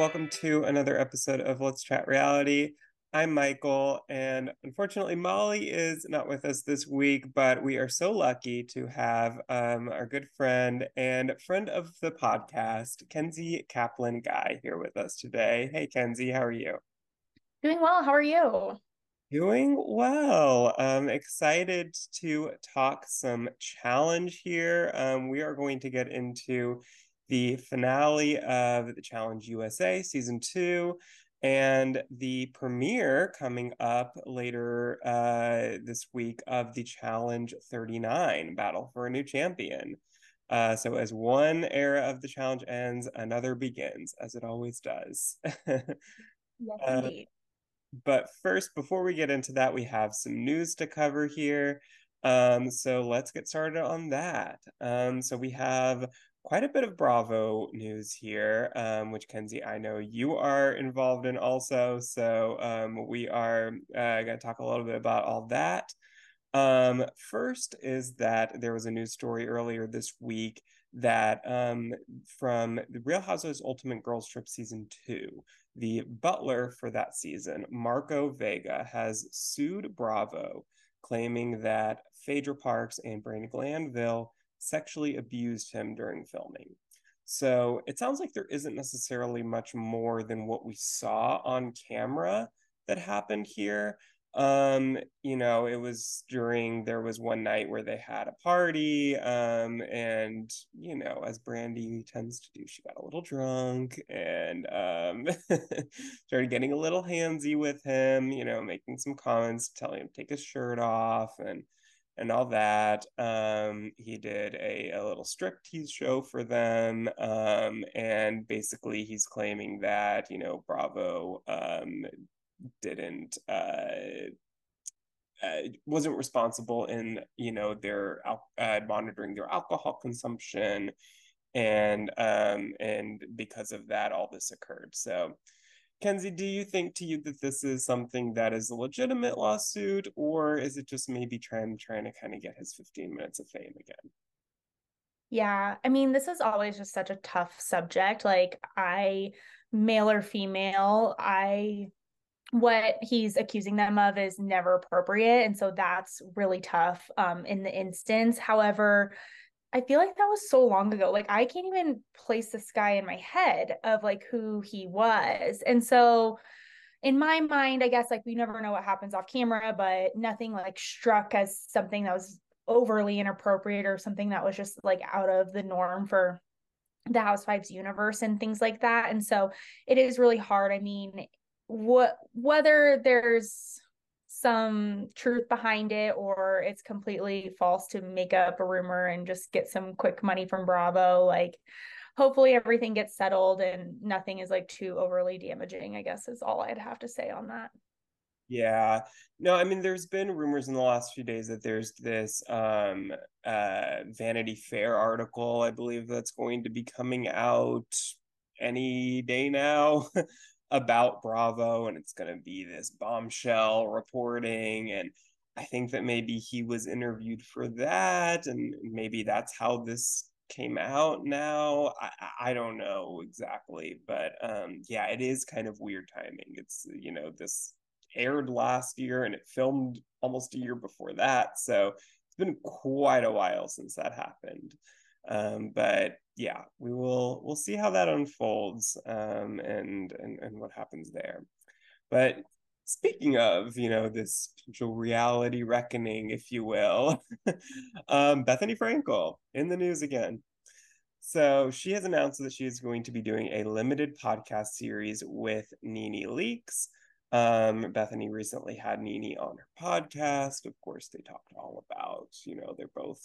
welcome to another episode of Let's Chat Reality. I'm Michael, and unfortunately, Molly is not with us this week, but we are so lucky to have um, our good friend and friend of the podcast, Kenzi Kaplan Guy, here with us today. Hey, Kenzi, how are you? Doing well. How are you? Doing well. I'm excited to talk some challenge here. Um, we are going to get into the finale of the Challenge USA season two and the premiere coming up later uh, this week of the Challenge 39 Battle for a New Champion. Uh, so, as one era of the challenge ends, another begins, as it always does. yes, uh, indeed. But first, before we get into that, we have some news to cover here. Um, so let's get started on that. Um, so we have quite a bit of Bravo news here, um, which Kenzi, I know you are involved in also. So um, we are uh, going to talk a little bit about all that. Um, first is that there was a news story earlier this week that um, from the Real Housewives Ultimate Girls Trip season two, the butler for that season, Marco Vega, has sued Bravo, claiming that Phaedra Parks and Brandi Glanville sexually abused him during filming. So it sounds like there isn't necessarily much more than what we saw on camera that happened here. Um, you know, it was during there was one night where they had a party, um, and you know, as Brandi tends to do, she got a little drunk and um started getting a little handsy with him, you know, making some comments, telling him to take his shirt off and and all that. Um, he did a, a little striptease show for them. Um, and basically, he's claiming that, you know, Bravo um, didn't. Uh, uh, wasn't responsible in you know their uh, monitoring their alcohol consumption and um and because of that all this occurred so Kenzi, do you think to you that this is something that is a legitimate lawsuit, or is it just maybe Trent trying to kind of get his 15 minutes of fame again? Yeah, I mean, this is always just such a tough subject. Like, I, male or female, I, what he's accusing them of is never appropriate. And so that's really tough um, in the instance. However, I feel like that was so long ago. Like I can't even place this guy in my head of like who he was. And so in my mind, I guess like we never know what happens off camera, but nothing like struck as something that was overly inappropriate or something that was just like out of the norm for the housewives universe and things like that. And so it is really hard. I mean, what whether there's some truth behind it or it's completely false to make up a rumor and just get some quick money from Bravo. Like, hopefully everything gets settled and nothing is like too overly damaging, I guess is all I'd have to say on that. Yeah. No, I mean there's been rumors in the last few days that there's this um uh Vanity Fair article, I believe that's going to be coming out any day now about Bravo and it's going to be this bombshell reporting. And I think that maybe he was interviewed for that and maybe that's how this came out now. I, I don't know exactly, but um, yeah, it is kind of weird timing. It's, you know, this aired last year and it filmed almost a year before that. So it's been quite a while since that happened. Um, but yeah, we will we'll see how that unfolds um, and, and and what happens there. But speaking of, you know, this potential reality reckoning, if you will, um, Bethenny Frankel in the news again. So she has announced that she is going to be doing a limited podcast series with NeNe Leakes. Um, Bethenny recently had NeNe on her podcast. Of course, they talked all about, you know, they're both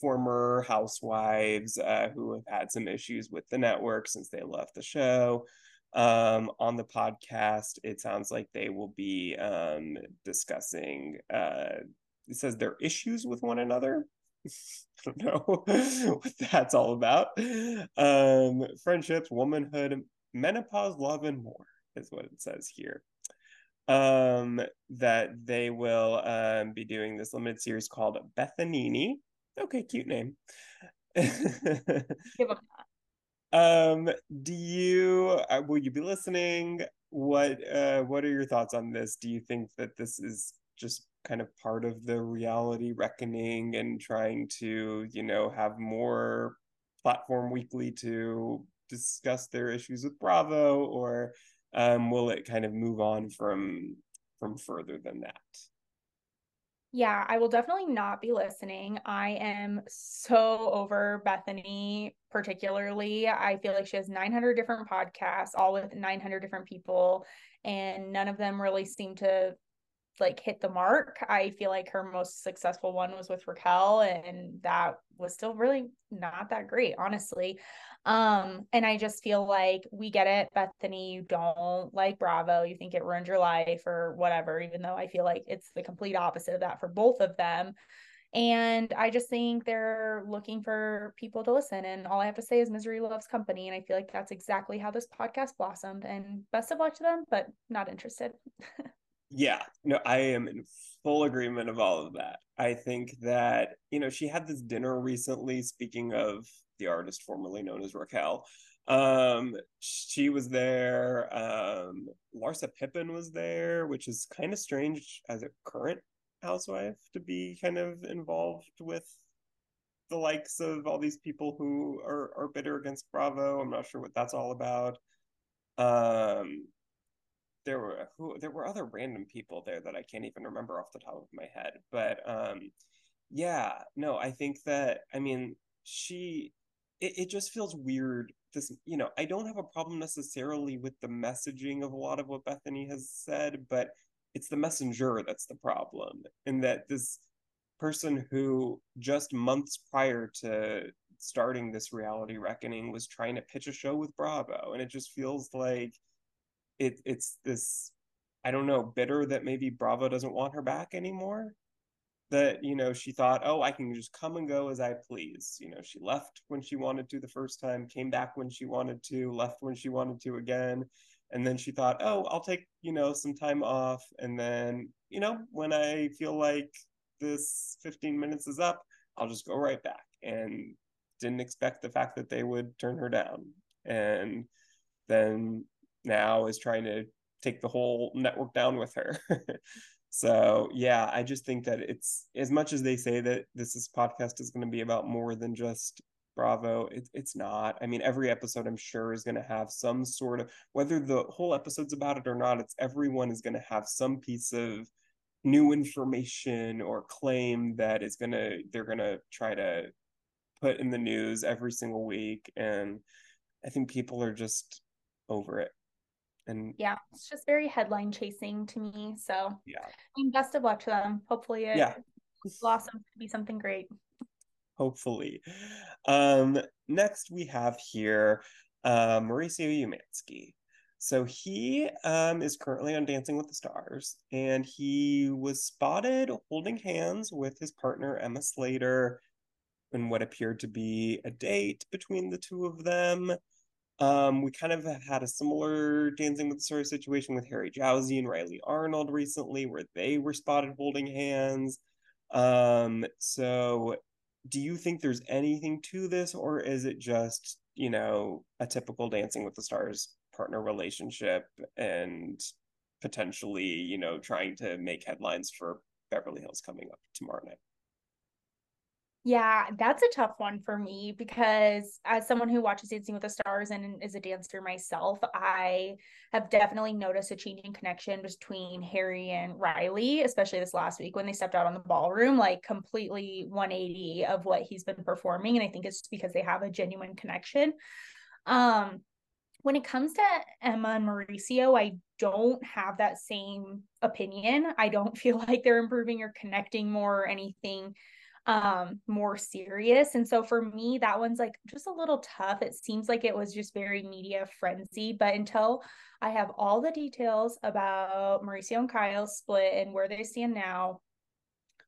former housewives uh, who have had some issues with the network since they left the show. Um, on the podcast, it sounds like they will be um, discussing, uh, it says their issues with one another. I don't know what that's all about. Um, friendships, womanhood, menopause, love, and more is what it says here. Um, that they will um, be doing this limited series called Bethanini, Okay, cute name. Um, do you uh, will you be listening? What uh what are your thoughts on this? Do you think that this is just kind of part of the reality reckoning and trying to, you know, have more platform weekly to discuss their issues with Bravo or um will it kind of move on from from further than that? Yeah, I will definitely not be listening. I am so over Bethenny, particularly. I feel like she has 900 different podcasts, all with 900 different people, and none of them really seem to like hit the mark. I feel like her most successful one was with Raquel, and that was still really not that great, honestly. Um, and I just feel like we get it, Bethenny, you don't like Bravo, you think it ruined your life or whatever, even though I feel like it's the complete opposite of that for both of them. And I just think they're looking for people to listen. And all I have to say is misery loves company. And I feel like that's exactly how this podcast blossomed. And best of luck to them, but not interested. yeah, no, I am in full agreement of all of that. I think that, you know, she had this dinner recently, speaking of the artist formerly known as Raquel. Um, she was there. Um, Larsa Pippen was there, which is kind of strange as a current housewife to be kind of involved with the likes of all these people who are, are bitter against Bravo. I'm not sure what that's all about. Um, there were who there were other random people there that I can't even remember off the top of my head. But um, yeah, no, I think that I mean she it, it just feels weird this you know i don't have a problem necessarily with the messaging of a lot of what bethenny has said but it's the messenger that's the problem and that this person who just months prior to starting this reality reckoning was trying to pitch a show with bravo and it just feels like it it's this i don't know bitter that maybe bravo doesn't want her back anymore that you know she thought oh i can just come and go as i please. You know she left when she wanted to the first time came back when she wanted to left when she wanted to again and then she thought oh i'll take you know some time off. And then you know when i feel like this 15 minutes is up i'll just go right back and didn't expect the fact that they would turn her down. And then now is trying to take the whole network down with her So yeah, I just think that it's as much as they say that this is podcast is going to be about more than just Bravo. It, it's not. I mean, every episode I'm sure is going to have some sort of whether the whole episode's about it or not. It's everyone is going to have some piece of new information or claim that is going to they're going to try to put in the news every single week, and I think people are just over it. And yeah, it's just very headline chasing to me. So yeah, I mean, best of luck to them. Hopefully, it yeah. blossoms to be something great. Hopefully. Um, next we have here uh, Mauricio Umansky. So he um, is currently on Dancing with the Stars, and he was spotted holding hands with his partner Emma Slater in what appeared to be a date between the two of them. Um, we kind of have had a similar Dancing with the Stars situation with Harry Jowsey and Rylee Arnold recently, where they were spotted holding hands. Um, so do you think there's anything to this, or is it just, you know, a typical Dancing with the Stars partner relationship and potentially, you know, trying to make headlines for Beverly Hills coming up tomorrow night? Yeah, that's a tough one for me because as someone who watches Dancing with the Stars and is a dancer myself, I have definitely noticed a changing connection between Harry and Rylee, especially this last week when they stepped out on the ballroom, like completely 180 of what he's been performing. And I think it's because they have a genuine connection. Um, when it comes to Emma and Mauricio, I don't have that same opinion. I don't feel like they're improving or connecting more or anything um more serious and so for me that one's like just a little tough it seems like it was just very media frenzy but until i have all the details about mauricio and kyle's split and where they stand now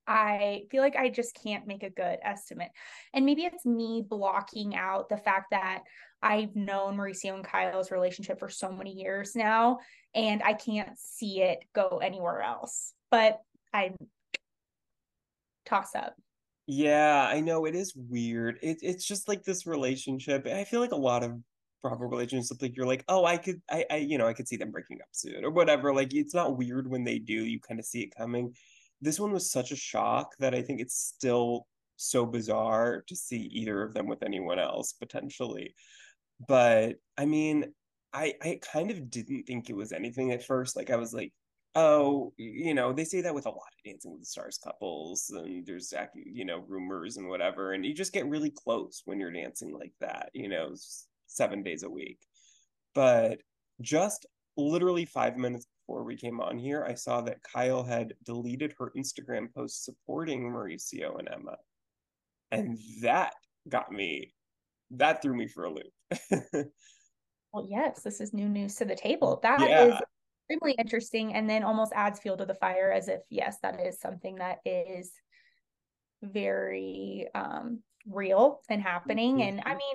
I feel like I just can't make a good estimate. And maybe it's me blocking out the fact that I've known Mauricio and Kyle's relationship for so many years now, and I can't see it go anywhere else. But I toss up. Yeah, I know it is weird. It, it's just like this relationship. I feel like a lot of Bravo relationship, like you're like, oh, I could, I, I, you know, I could see them breaking up soon or whatever. Like it's not weird when they do. You kind of see it coming. This one was such a shock that I think it's still so bizarre to see either of them with anyone else potentially. But I mean, I I kind of didn't think it was anything at first. Like I was like, oh, you know, they say that with a lot of Dancing with the Stars couples, and there's you know rumors and whatever, and you just get really close when you're dancing like that, you know, seven days a week. But just literally five minutes before we came on here, I saw that Kyle had deleted her Instagram post supporting Mauricio and Emma, and that got me, that threw me for a loop. well, yes, this is new news to the table. That yeah. is extremely interesting and then almost adds fuel to the fire as if yes that is something that is very um real and happening mm-hmm. and i mean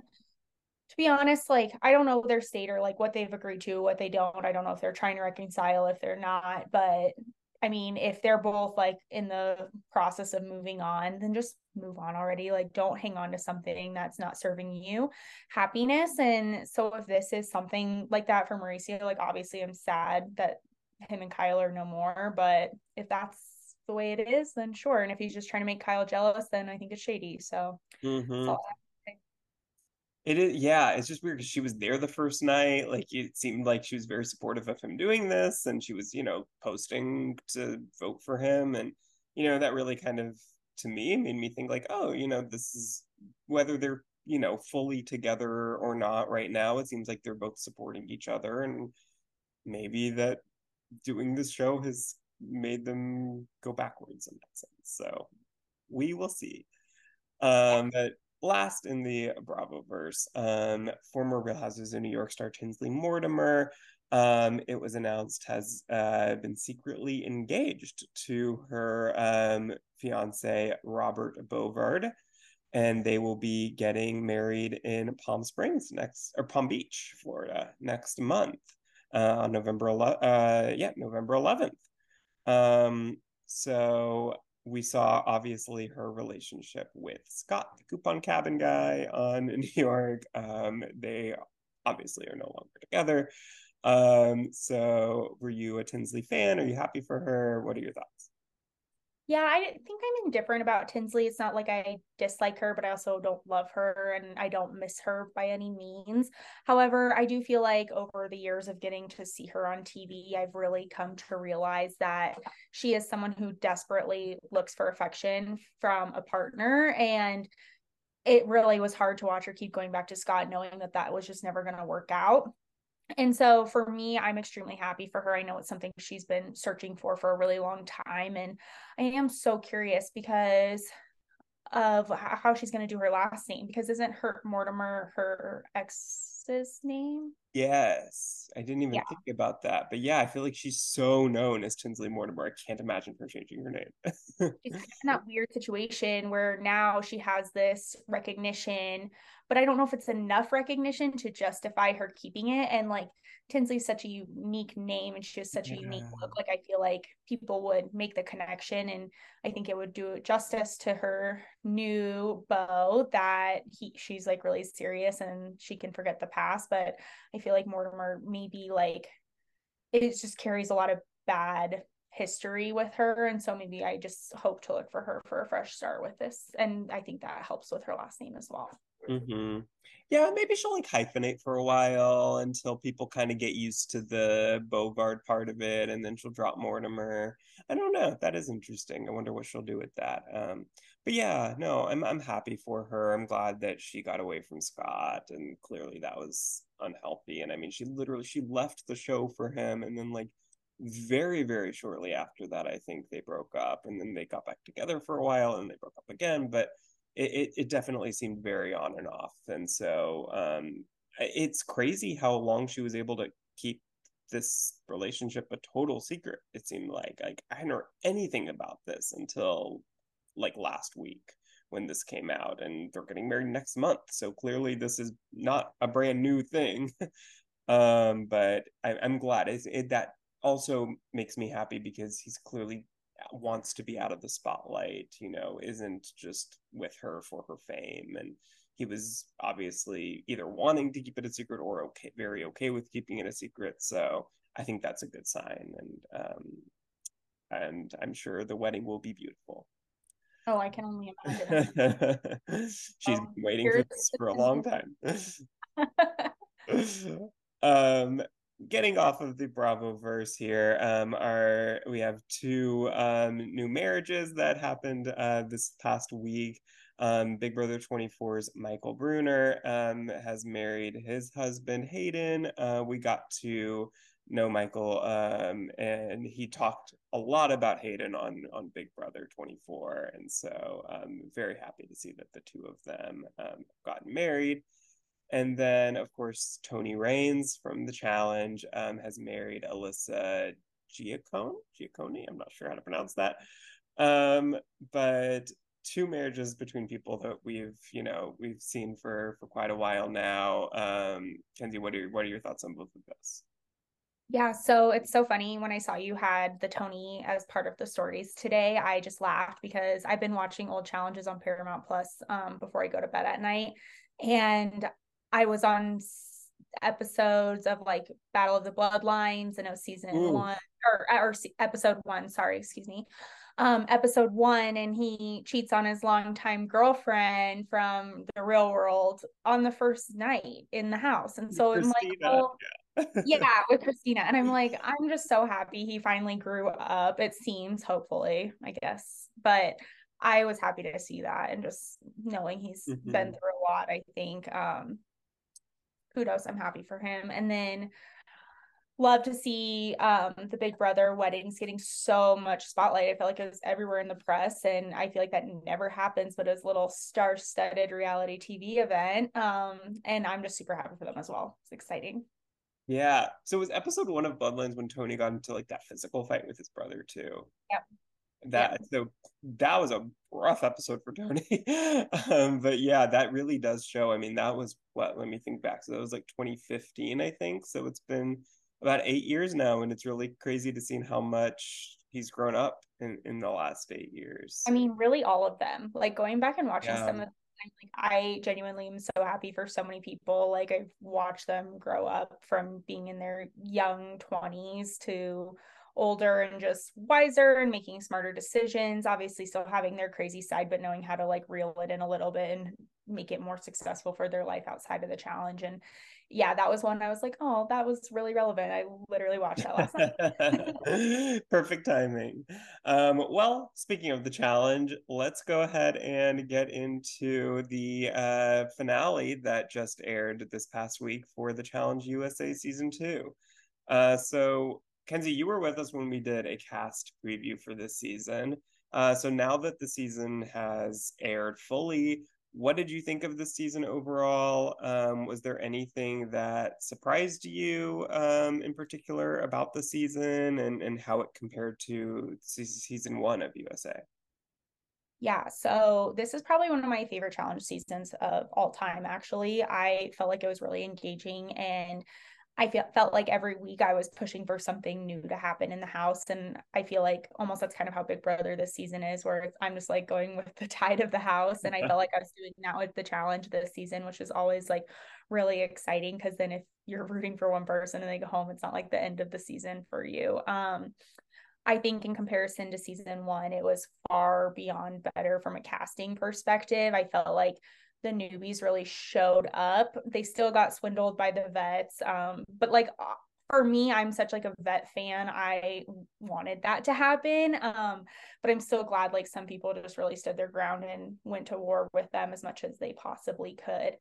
to be honest like i don't know their state or like what they've agreed to what they don't i don't know if they're trying to reconcile if they're not but I mean, if they're both like in the process of moving on, then just move on already. Like, don't hang on to something that's not serving you happiness. And so, if this is something like that for Mauricio, like, obviously, I'm sad that him and Kyle are no more. But if that's the way it is, then sure. And if he's just trying to make Kyle jealous, then I think it's shady. So, mm-hmm. It is, yeah. It's just weird because she was there the first night. Like it seemed like she was very supportive of him doing this, and she was, you know, posting to vote for him, and you know that really kind of to me made me think like, oh, you know, this is whether they're you know fully together or not right now. It seems like they're both supporting each other, and maybe that doing this show has made them go backwards in that sense. So we will see. Um, but last in the Bravo verse, um, former Real Houses of New York star Tinsley Mortimer. Um, it was announced has uh, been secretly engaged to her um, fiance Robert Bovard, and they will be getting married in Palm Springs next or Palm Beach, Florida, next month uh, on November 11th. Uh, yeah, November 11th. Um, so we saw obviously her relationship with Scott, the coupon cabin guy on New York. Um, they obviously are no longer together. Um, so were you a Tinsley fan? Are you happy for her? What are your thoughts? Yeah, I think I'm indifferent about Tinsley. It's not like I dislike her, but I also don't love her and I don't miss her by any means. However, I do feel like over the years of getting to see her on TV, I've really come to realize that she is someone who desperately looks for affection from a partner. And it really was hard to watch her keep going back to Scott, knowing that that was just never going to work out. And so for me, I'm extremely happy for her. I know it's something she's been searching for for a really long time. And I am so curious because of how she's going to do her last name because isn't her Mortimer her ex's name? Yes. I didn't even yeah. think about that. But yeah, I feel like she's so known as Tinsley Mortimer. I can't imagine her changing her name. she's in that weird situation where now she has this recognition but I don't know if it's enough recognition to justify her keeping it. And like Tinsley's such a unique name and she has such yeah. a unique look. Like I feel like people would make the connection and I think it would do justice to her new beau that he she's like really serious and she can forget the past. But I feel like Mortimer maybe like it just carries a lot of bad history with her and so maybe i just hope to look for her for a fresh start with this and i think that helps with her last name as well Mm-hmm. Yeah, maybe she'll like hyphenate for a while until people kind of get used to the Bovard part of it, and then she'll drop Mortimer. I don't know. That is interesting. I wonder what she'll do with that. Um, but yeah, no, I'm I'm happy for her. I'm glad that she got away from Scott, and clearly that was unhealthy. And I mean, she literally she left the show for him, and then like very very shortly after that, I think they broke up, and then they got back together for a while, and they broke up again, but it, it definitely seemed very on and off. And so um, it's crazy how long she was able to keep this relationship a total secret. It seemed like like I didn't know anything about this until like last week when this came out, and they're getting married next month. So clearly, this is not a brand new thing. um, but I, am glad it, it, that also makes me happy because he's clearly wants to be out of the spotlight, you know, isn't just with her for her fame. And he was obviously either wanting to keep it a secret or okay, very okay with keeping it a secret. So I think that's a good sign. And, um, and I'm sure the wedding will be beautiful. Oh, I can only imagine. She's um, been waiting for this for a long time. um, getting off of the Bravo verse here, um, are we have two um new marriages that happened uh this past week. Um, Big Brother 24's Michael Bruner um has married his husband Hayden. Uh, we got to know Michael, um, and he talked a lot about Hayden on on Big Brother 24, and so I'm um, very happy to see that the two of them um, gotten married. And then, of course, Tony Raines from the challenge um, has married Alyssa Giacone. Giacone, I'm not sure how to pronounce that. Um, but two marriages between people that we've, you know, we've seen for for quite a while now. Um, Kenzi, what are what are your thoughts on both of those? Yeah, so it's so funny when I saw you had the Tony as part of the stories today. I just laughed because I've been watching old challenges on Paramount Plus um, before I go to bed at night, and I was on episodes of like Battle of the Bloodlines, and it was season Ooh. one or or episode one. Sorry, excuse me. Um, episode one, and he cheats on his longtime girlfriend from the real world on the first night in the house, and so Christina, I'm like, oh. Yeah yeah, with Christina. And I'm like, I'm just so happy he finally grew up. It seems, hopefully, I guess. But I was happy to see that and just knowing he's mm-hmm. been through a lot, I think. Um kudos, I'm happy for him. And then love to see um the big brother weddings getting so much spotlight. I feel like it was everywhere in the press and I feel like that never happens, but it's a little star-studded reality TV event. Um and I'm just super happy for them as well. It's exciting. Yeah. So it was episode one of Bloodlines when Tony got into like that physical fight with his brother too. Yep. That yep. so that was a rough episode for Tony. um, but yeah, that really does show. I mean, that was what let me think back. So that was like 2015, I think. So it's been about eight years now, and it's really crazy to see how much he's grown up in in the last eight years. I mean, really all of them. Like going back and watching yeah. some of them, like I genuinely am so happy for so many people. Like I've watched them grow up from being in their young 20s to older and just wiser and making smarter decisions. Obviously still having their crazy side, but knowing how to like reel it in a little bit and make it more successful for their life outside of the challenge. And yeah, that was one I was like, oh, that was really relevant. I literally watched that last night. Perfect timing. Um, well, speaking of the challenge, let's go ahead and get into the uh, finale that just aired this past week for the Challenge USA season two. Uh, so, Kenzi, you were with us when we did a cast preview for this season. Uh, so now that the season has aired fully, what did you think of the season overall? Um, was there anything that surprised you um, in particular about the season and, and how it compared to season one of USA? Yeah, so this is probably one of my favorite challenge seasons of all time, actually. I felt like it was really engaging and I feel, felt like every week I was pushing for something new to happen in the house. And I feel like almost that's kind of how Big Brother this season is, where I'm just like going with the tide of the house. And I felt like I was doing that with the challenge this season, which is always like really exciting because then if you're rooting for one person and they go home, it's not like the end of the season for you. Um, I think in comparison to season one, it was far beyond better from a casting perspective. I felt like the newbies really showed up. They still got swindled by the vets. Um, but like uh, for me, I'm such like a vet fan. I wanted that to happen. Um, but I'm so glad like some people just really stood their ground and went to war with them as much as they possibly could.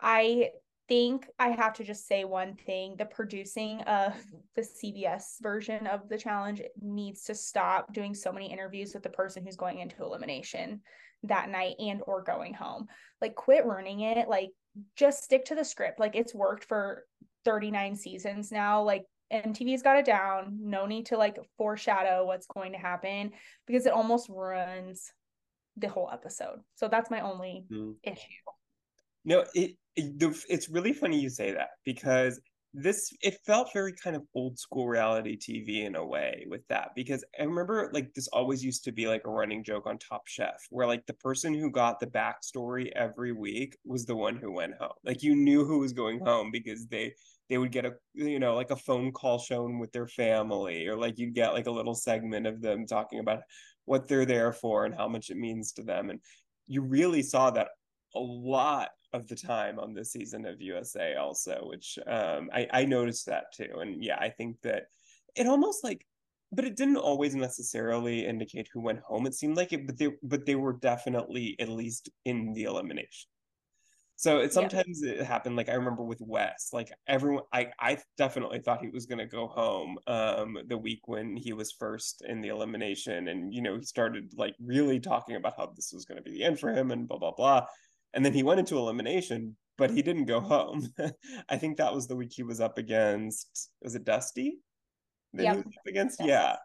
I think I have to just say one thing. The producing of the CBS version of the challenge needs to stop doing so many interviews with the person who's going into elimination that night and or going home. Like quit ruining it. Like just stick to the script. Like it's worked for 39 seasons now. Like MTV's got it down. No need to like foreshadow what's going to happen because it almost ruins the whole episode. So that's my only mm. issue. No it, it it's really funny you say that because this it felt very kind of old school reality TV in a way with that because I remember like this always used to be like a running joke on Top Chef where like the person who got the backstory every week was the one who went home. Like you knew who was going home because they they would get a you know like a phone call shown with their family or like you'd get like a little segment of them talking about what they're there for and how much it means to them and you really saw that a lot of the time on this season of USA also, which um, I, I noticed that too. And yeah, I think that it almost like, but it didn't always necessarily indicate who went home. It seemed like it, but they, but they were definitely at least in the elimination. So it sometimes yeah. it happened. Like I remember with Wes, like everyone, I I definitely thought he was gonna go home um the week when he was first in the elimination, and you know he started like really talking about how this was gonna be the end for him and blah blah blah and then he went into elimination, but he didn't go home. I think that was the week he was up against. Was it Dusty? Yeah. against yeah,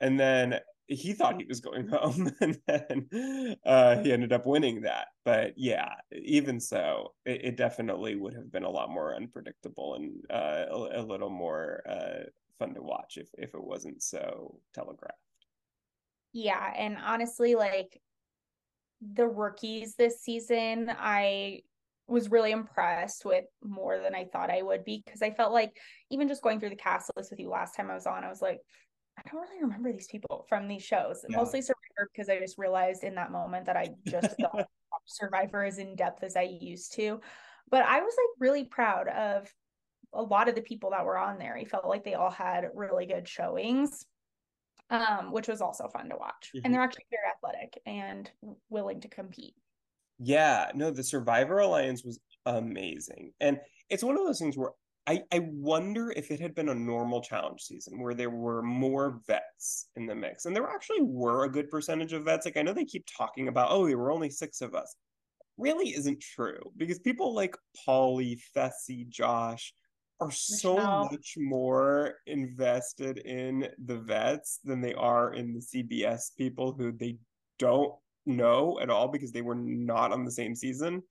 and then he thought he was going home, and then uh, he ended up winning that. But yeah, even so, it, it definitely would have been a lot more unpredictable and uh, a, a, little more uh, fun to watch if if it wasn't so telegraphed. Yeah, and honestly, like the rookies this season, I was really impressed with more than I thought I would be because I felt like even just going through the cast list with you last time I was on, I was like, I don't really remember these people from these shows. Yeah. Mostly Survivor because I just realized in that moment that I just don't Survivor as in depth as I used to. But I was like really proud of a lot of the people that were on there. I felt like they all had really good showings um, which was also fun to watch. Mm-hmm. And they're actually very athletic and willing to compete. Yeah, no, the Survivor Alliance was amazing. And it's one of those things where I, I wonder if it had been a normal challenge season where there were more vets in the mix. And there actually were a good percentage of vets. Like I know they keep talking about, oh, there were only six of us. Really isn't true because people like Paulie, Fessy, Josh, are so Michelle. much more invested in the vets than they are in the CBS people who they don't know at all because they were not on the same season.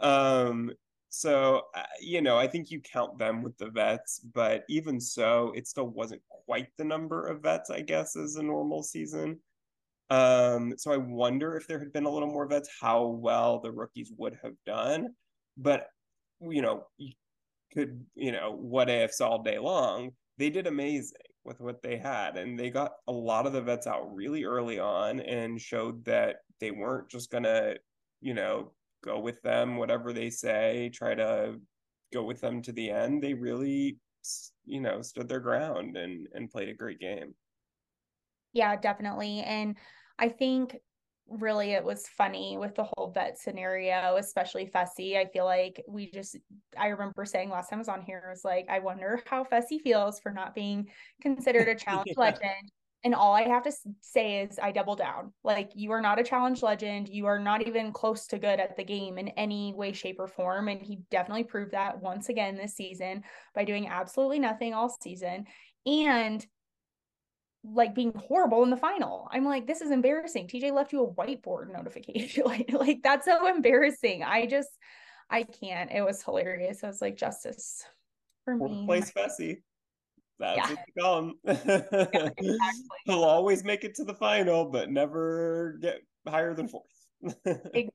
Um, so, uh, you know, I think you count them with the vets, but even so, it still wasn't quite the number of vets, I guess, as a normal season. Um, so I wonder if there had been a little more vets, how well the rookies would have done. But you know, could, you know, what ifs all day long. They did amazing with what they had. And they got a lot of the vets out really early on and showed that they weren't just to, you know, go with them, whatever they say, try to go with them to the end. They really, you know, stood their ground and, and played a great game. Yeah, definitely. And I think really it was funny with the whole vet scenario, especially Fessy. I feel like we just I remember saying last time I was on here, I was like, I wonder how Fessy feels for not being considered a challenge yeah. legend. And all I have to say is I double down. Like you are not a challenge legend. You are not even close to good at the game in any way, shape, or form. And he definitely proved that once again this season by doing absolutely nothing all season. And like being horrible in the final. I'm like, this is embarrassing. TJ left you a whiteboard notification. like, like that's so embarrassing. I just I can't. It was hilarious. I was like, justice for me. Place Fessy. That's yeah. what you call him. yeah, exactly. He'll always make it to the final, but never get higher than fourth. exactly.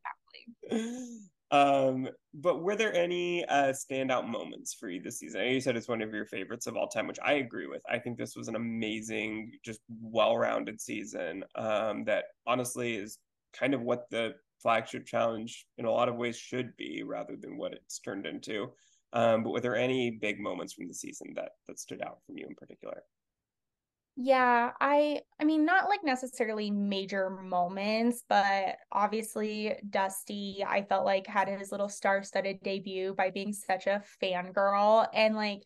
Um, but were there any uh, standout moments for you this season? I know you said it's one of your favorites of all time, which I agree with. I think this was an amazing, just well-rounded season. Um, that honestly is kind of what the flagship challenge in a lot of ways should be, rather than what it's turned into. Um, but were there any big moments from the season that that stood out from you in particular? Yeah, I I mean not like necessarily major moments, but obviously Dusty, I felt like had his little star-studded debut by being such a fangirl and like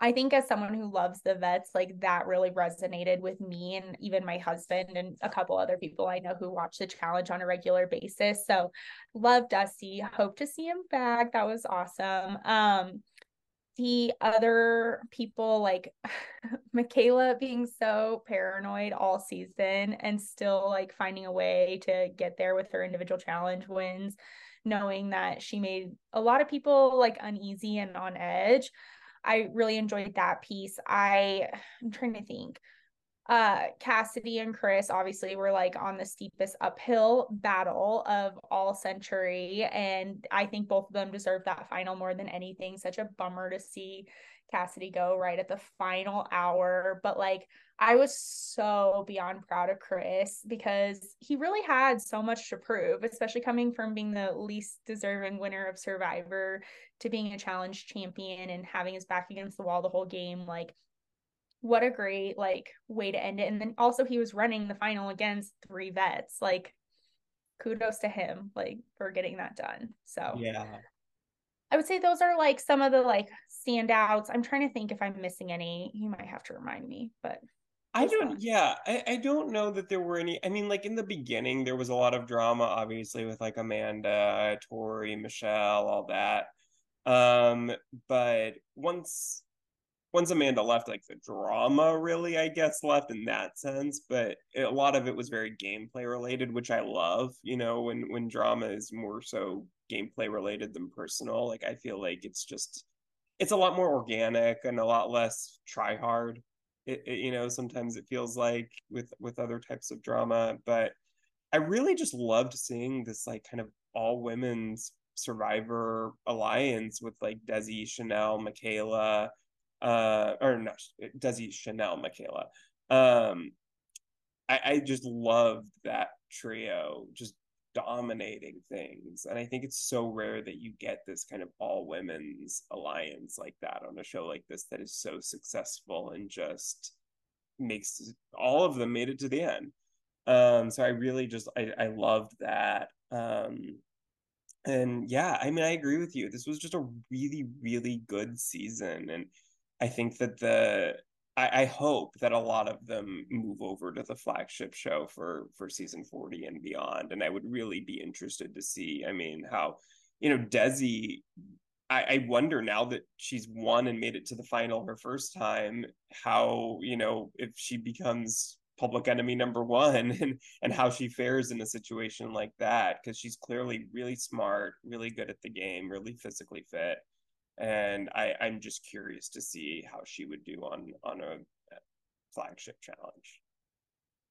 I think as someone who loves the vets, like that really resonated with me and even my husband and a couple other people I know who watch the challenge on a regular basis. So love Dusty. Hope to see him back. That was awesome. Um the other people like Michaela being so paranoid all season and still like finding a way to get there with her individual challenge wins, knowing that she made a lot of people like uneasy and on edge. I really enjoyed that piece. I I'm trying to think uh Cassidy and Chris obviously were like on the steepest uphill battle of all century and I think both of them deserve that final more than anything. Such a bummer to see Cassidy go right at the final hour but like I was so beyond proud of Chris because he really had so much to prove especially coming from being the least deserving winner of Survivor to being a challenge champion and having his back against the wall the whole game. Like what a great like way to end it. And then also he was running the final against three vets. Like kudos to him like for getting that done. So yeah. I would say those are like some of the like standouts. I'm trying to think if I'm missing any. You might have to remind me, but I don't yeah, I, I don't know that there were any I mean like in the beginning there was a lot of drama obviously with like Amanda, Tori, Michelle, all that. Um but once once Amanda left, like the drama really, I guess, left in that sense. But a lot of it was very gameplay related, which I love. You know, when when drama is more so gameplay related than personal, like I feel like it's just it's a lot more organic and a lot less try hard. It, it, you know, sometimes it feels like with with other types of drama, but I really just loved seeing this like kind of all women's survivor alliance with like Desi, Chanelle, Michaela, uh, or not Desi Chanelle Michaela. Um, I, I just loved that trio just dominating things. And I think it's so rare that you get this kind of all women's alliance like that on a show like this that is so successful and just makes all of them made it to the end. Um, so I really just I, I loved that. Um, and yeah, I mean I agree with you. This was just a really, really good season. And I think that the I, I, hope that a lot of them move over to the flagship show for for season 40 and beyond. And I would really be interested to see, I mean, how, you know, Desi, I, I wonder now that she's won and made it to the final her first time, how, you know, if she becomes public enemy number one and and how she fares in a situation like that because she's clearly really smart really good at the game really physically fit and I, I'm just curious to see how she would do on on a uh, flagship challenge.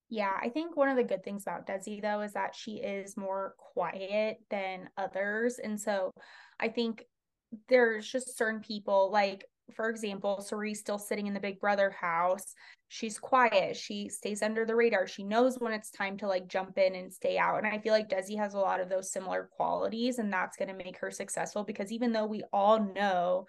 Yeah, I think one of the good things about Desi though is that she is more quiet than others, and so I think there's just certain people like for example, Cirie still sitting in the Big Brother house. She's quiet. She stays under the radar. She knows when it's time to like jump in and stay out. And I feel like Desi has a lot of those similar qualities, and that's going to make her successful because even though we all know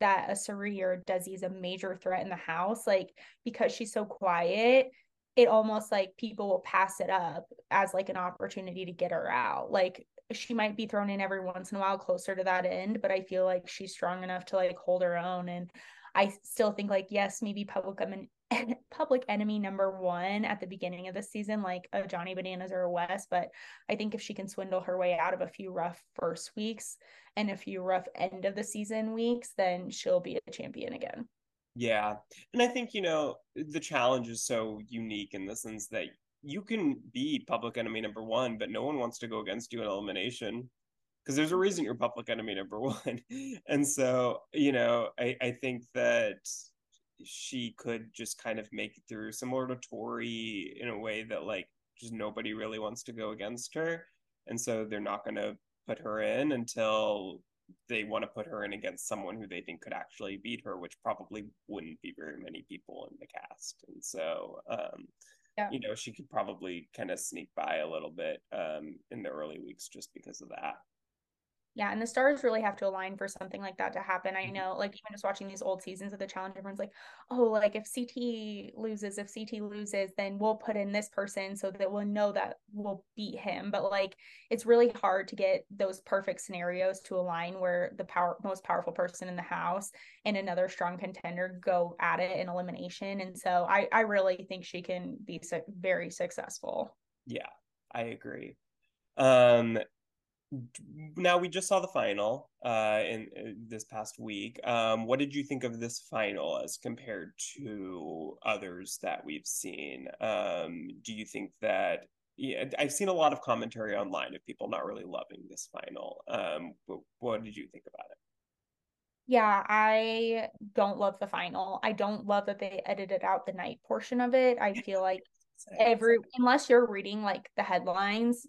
that a Cirie or Desi is a major threat in the house, like because she's so quiet, it almost like people will pass it up as like an opportunity to get her out. Like she might be thrown in every once in a while closer to that end, but I feel like she's strong enough to like hold her own. And I still think like yes, maybe public en- public enemy number one at the beginning of the season, like a Johnny Bananas or a Wes. But I think if she can swindle her way out of a few rough first weeks and a few rough end of the season weeks, then she'll be a champion again. Yeah. And I think, you know, the challenge is so unique in the sense that you can be public enemy number one, but no one wants to go against you in elimination because there's a reason you're public enemy number one. and so, you know, I, I think that she could just kind of make it through similar to Tori in a way that like just nobody really wants to go against her. And so they're not going to put her in until they want to put her in against someone who they think could actually beat her, which probably wouldn't be very many people in the cast. And so, um, yeah. you know, she could probably kind of sneak by a little bit um, in the early weeks just because of that. Yeah, and the stars really have to align for something like that to happen. I mm-hmm. know, like even just watching these old seasons of the challenge, everyone's like, "Oh, like if CT loses, if CT loses, then we'll put in this person so that we'll know that we'll beat him." But like, it's really hard to get those perfect scenarios to align where the power most powerful person in the house and another strong contender go at it in elimination. And so, I I really think she can be su- very successful. Yeah, I agree. Um, now we just saw the final uh, in, in uh, this past week. Um, what did you think of this final as compared to others that we've seen? Um, do you think that? Yeah, I've seen a lot of commentary online of people not really loving this final. Um, what did you think about it? Yeah, I don't love the final. I don't love that they edited out the night portion of it. I feel like every unless you're reading like the headlines,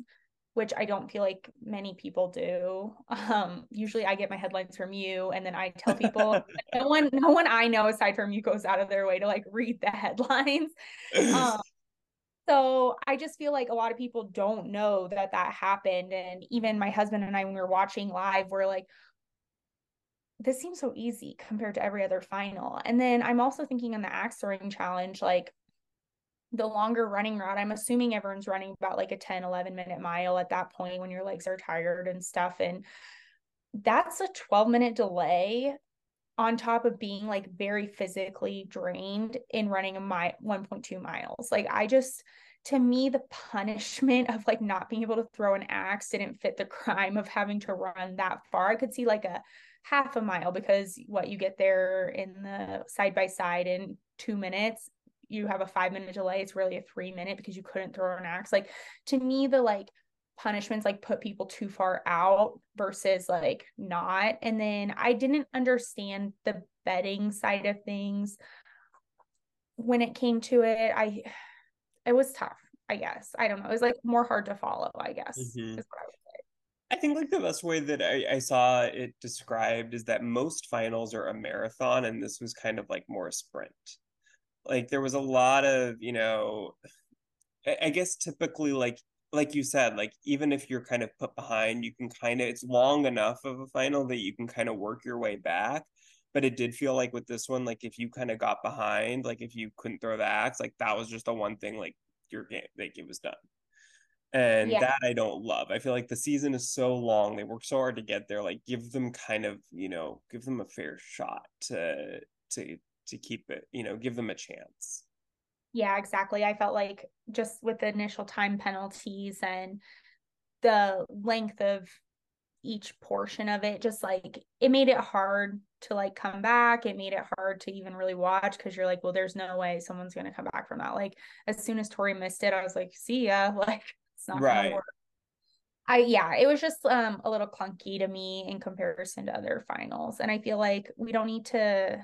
which I don't feel like many people do. Um, usually I get my headlines from you and then I tell people no one no one I know aside from you goes out of their way to like read the headlines. Um, so I just feel like a lot of people don't know that that happened and even my husband and I when we were watching live we're like this seems so easy compared to every other final. And then I'm also thinking on the axe throwing challenge, like the longer running route, I'm assuming everyone's running about like a 10, 11 minute mile at that point when your legs are tired and stuff. And that's a 12 minute delay on top of being like very physically drained in running a mile 1.2 miles. Like I just to me the punishment of like not being able to throw an axe didn't fit the crime of having to run that far. I could see like a half a mile because what you get there in the side by side in two minutes you have a five minute delay it's really a three minute because you couldn't throw an axe. Like to me the like punishments like put people too far out versus like not. And then i didn't understand the betting side of things. When it came to it i it was tough i guess. I don't know. It was like more hard to follow i guess mm-hmm. I think like the best way that I, I saw it described is that most finals are a marathon and this was kind of like more a sprint. Like there was a lot of, you know, I, guess typically like like you said, like even if you're kind of put behind, you can kind of it's long enough of a final that you can kind of work your way back. But it did feel like with this one, like if you kind of got behind, like if you couldn't throw the axe, like that was just the one thing, like your game, like it was done and yeah. that I don't love. I feel like the season is so long; they work so hard to get there. Like, give them kind of, you know, give them a fair shot to to to keep it, you know, give them a chance. Yeah, exactly. I felt like just with the initial time penalties and the length of each portion of it just like it made it hard to like come back it made it hard to even really watch because you're like well there's no way someone's going to come back from that like as soon as tori missed it i was like see ya like it's not right. gonna work. I yeah, it was just um a little clunky to me in comparison to other finals. And I feel like we don't need to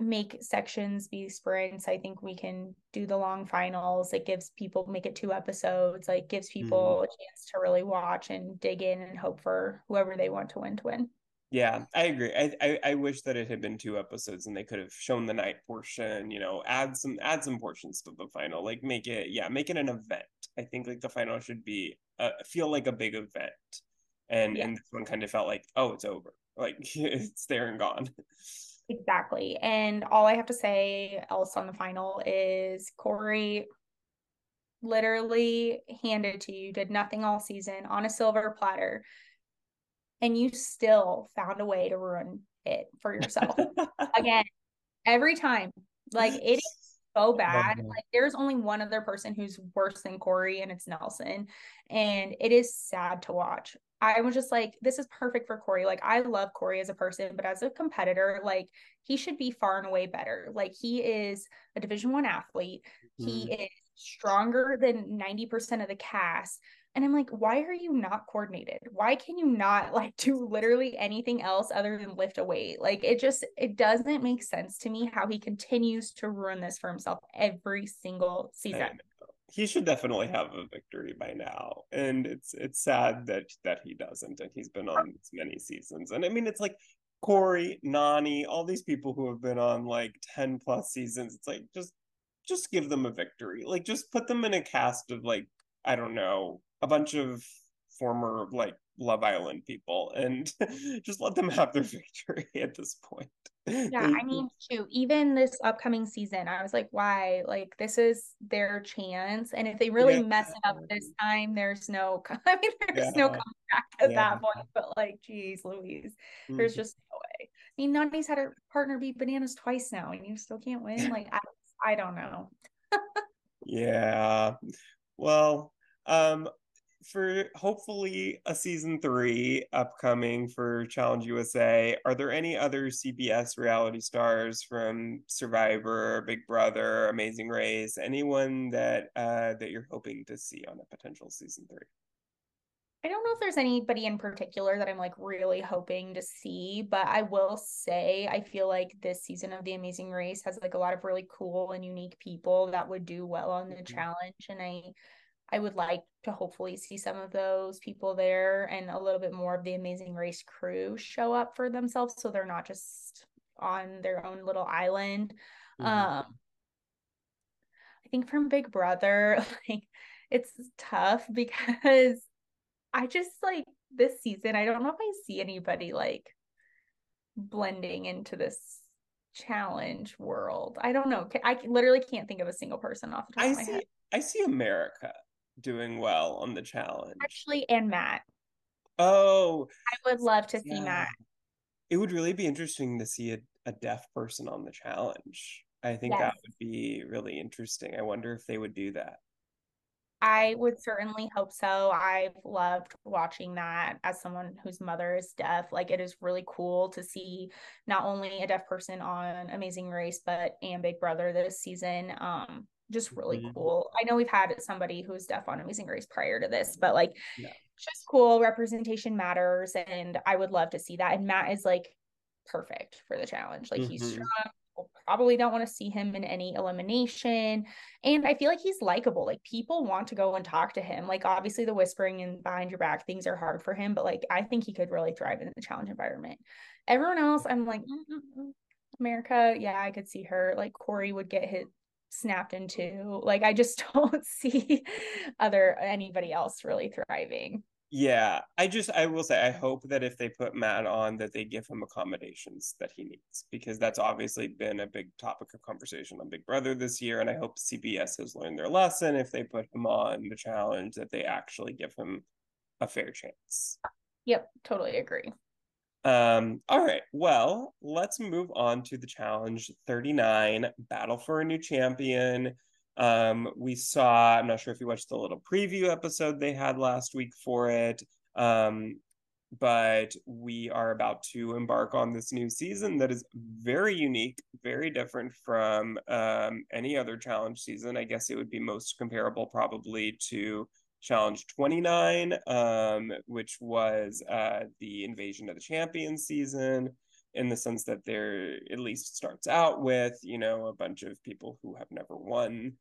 make sections be sprints. I think we can do the long finals. It gives people make it two episodes, like gives people mm. a chance to really watch and dig in and hope for whoever they want to win to win. Yeah, I agree. I, I, I wish that it had been two episodes and they could have shown the night portion. You know, add some add some portions to the final. Like make it yeah, make it an event. I think like the final should be uh, feel like a big event, and yeah. and this one kind of felt like oh it's over, like it's there and gone. Exactly, and all I have to say else on the final is Corey literally handed to you, did nothing all season on a silver platter and you still found a way to ruin it for yourself. Again, every time. Like it is so bad. Like there's only one other person who's worse than Corey, and it's Nelson. And it is sad to watch. I was just like, this is perfect for Corey. Like, I love Corey as a person, but as a competitor, like he should be far and away better. Like he is a division one athlete. Mm-hmm. He is stronger than 90% of the cast. And I'm like, why are you not coordinated? Why can you not like do literally anything else other than lift a weight? Like it just it doesn't make sense to me how he continues to ruin this for himself every single season. He should definitely have a victory by now. And it's it's sad that that he doesn't and he's been on many seasons. And I mean it's like corey nany all these people who have been on like 10 plus seasons. It's like just just give them a victory. Like just put them in a cast of like I don't know, a bunch of former like Love Island people and just let them have their victory at this point. Yeah, I mean, too, even this upcoming season, I was like, why? Like, this is their chance. And if they really yeah. mess it up this time, there's no, I mean, there's yeah. no comeback at yeah. that point. But like, geez, Louise, mm-hmm. there's just no way. I mean, Nany's had her partner beat bananas twice now, and you still can't win. Like, I, I don't know. yeah. Well, um, for hopefully a season three upcoming for Challenge USA, are there any other CBS reality stars from Survivor, Big Brother, Amazing Race, anyone that uh, that you're hoping to see on a potential season three? I don't know if there's anybody in particular that I'm like really hoping to see, but I will say I feel like this season of The Amazing Race has like a lot of really cool and unique people that would do well on the mm-hmm. challenge and I I would like to hopefully see some of those people there and a little bit more of the Amazing Race crew show up for themselves so they're not just on their own little island. Mm-hmm. Um I think from Big Brother like it's tough because I just like this season, I don't know if I see anybody like blending into this challenge world. I don't know. I literally can't think of a single person off the top I of my see, head. I see America doing well on the challenge. Actually, and Matt. Oh. I would love to see yeah. Matt. It would really be interesting to see a, a deaf person on the challenge. I think yes. that would be really interesting. I wonder if they would do that. I would certainly hope so. I've loved watching that as someone whose mother is deaf. Like it is really cool to see not only a deaf person on Amazing Race, but and Big Brother this season. Um, just really mm-hmm. cool. I know we've had somebody who's deaf on Amazing Race prior to this, but like yeah. just cool. Representation matters, and I would love to see that. And Matt is like perfect for the challenge. Like mm-hmm. he's strong, probably don't want to see him in any elimination. And I feel like he's likable. Like people want to go and talk to him. Like obviously the whispering and behind your back things are hard for him, but like I think he could really thrive in the challenge environment. Everyone else, I'm like, mm America, yeah, I could see her. Like Corey would get hit snapped into. Like I just don't see other anybody else really thriving. Yeah, I just I will say I hope that if they put Matt on that they give him accommodations that he needs because that's obviously been a big topic of conversation on Big Brother this year and I hope CBS has learned their lesson if they put him on the challenge that they actually give him a fair chance. Yep, totally agree. Um all right. Well, let's move on to the challenge 39, Battle for a New Champion. Um, we saw, I'm not sure if you watched the little preview episode they had last week for it. Um, but we are about to embark on this new season that is very unique, very different from um, any other challenge season. I guess it would be most comparable probably to Challenge 29, um, which was uh, the Invasion of the Champions season in the sense that there at least starts out with you know a bunch of people who have never won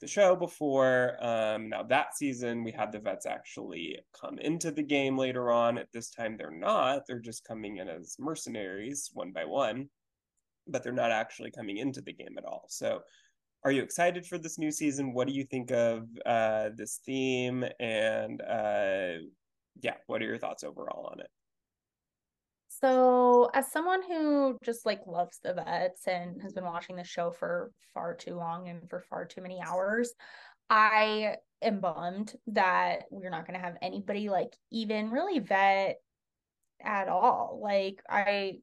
the show before. Um, now that season, we had the vets actually come into the game later on. At this time, they're not. They're just coming in as mercenaries one by one, but they're not actually coming into the game at all. So, are you excited for this new season? What do you think of uh, this theme? And uh, yeah, what are your thoughts overall on it? So, as someone who just like loves the vets and has been watching the show for far too long and for far too many hours, I am bummed that we're not going to have anybody like even really vet at all. Like, I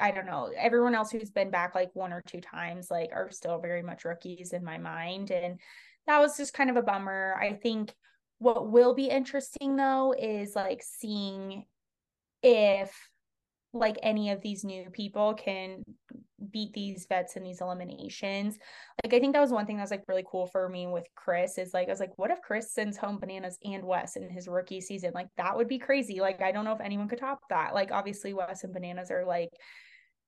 I don't know. Everyone else who's been back like one or two times like are still very much rookies in my mind and that was just kind of a bummer. I think what will be interesting though is like seeing if like any of these new people can beat these vets in these eliminations. Like I think that was one thing that was like really cool for me with Chris is like I was like, what if Chris sends home bananas and Wes in his rookie season? Like that would be crazy. Like I don't know if anyone could top that. Like obviously Wes and bananas are like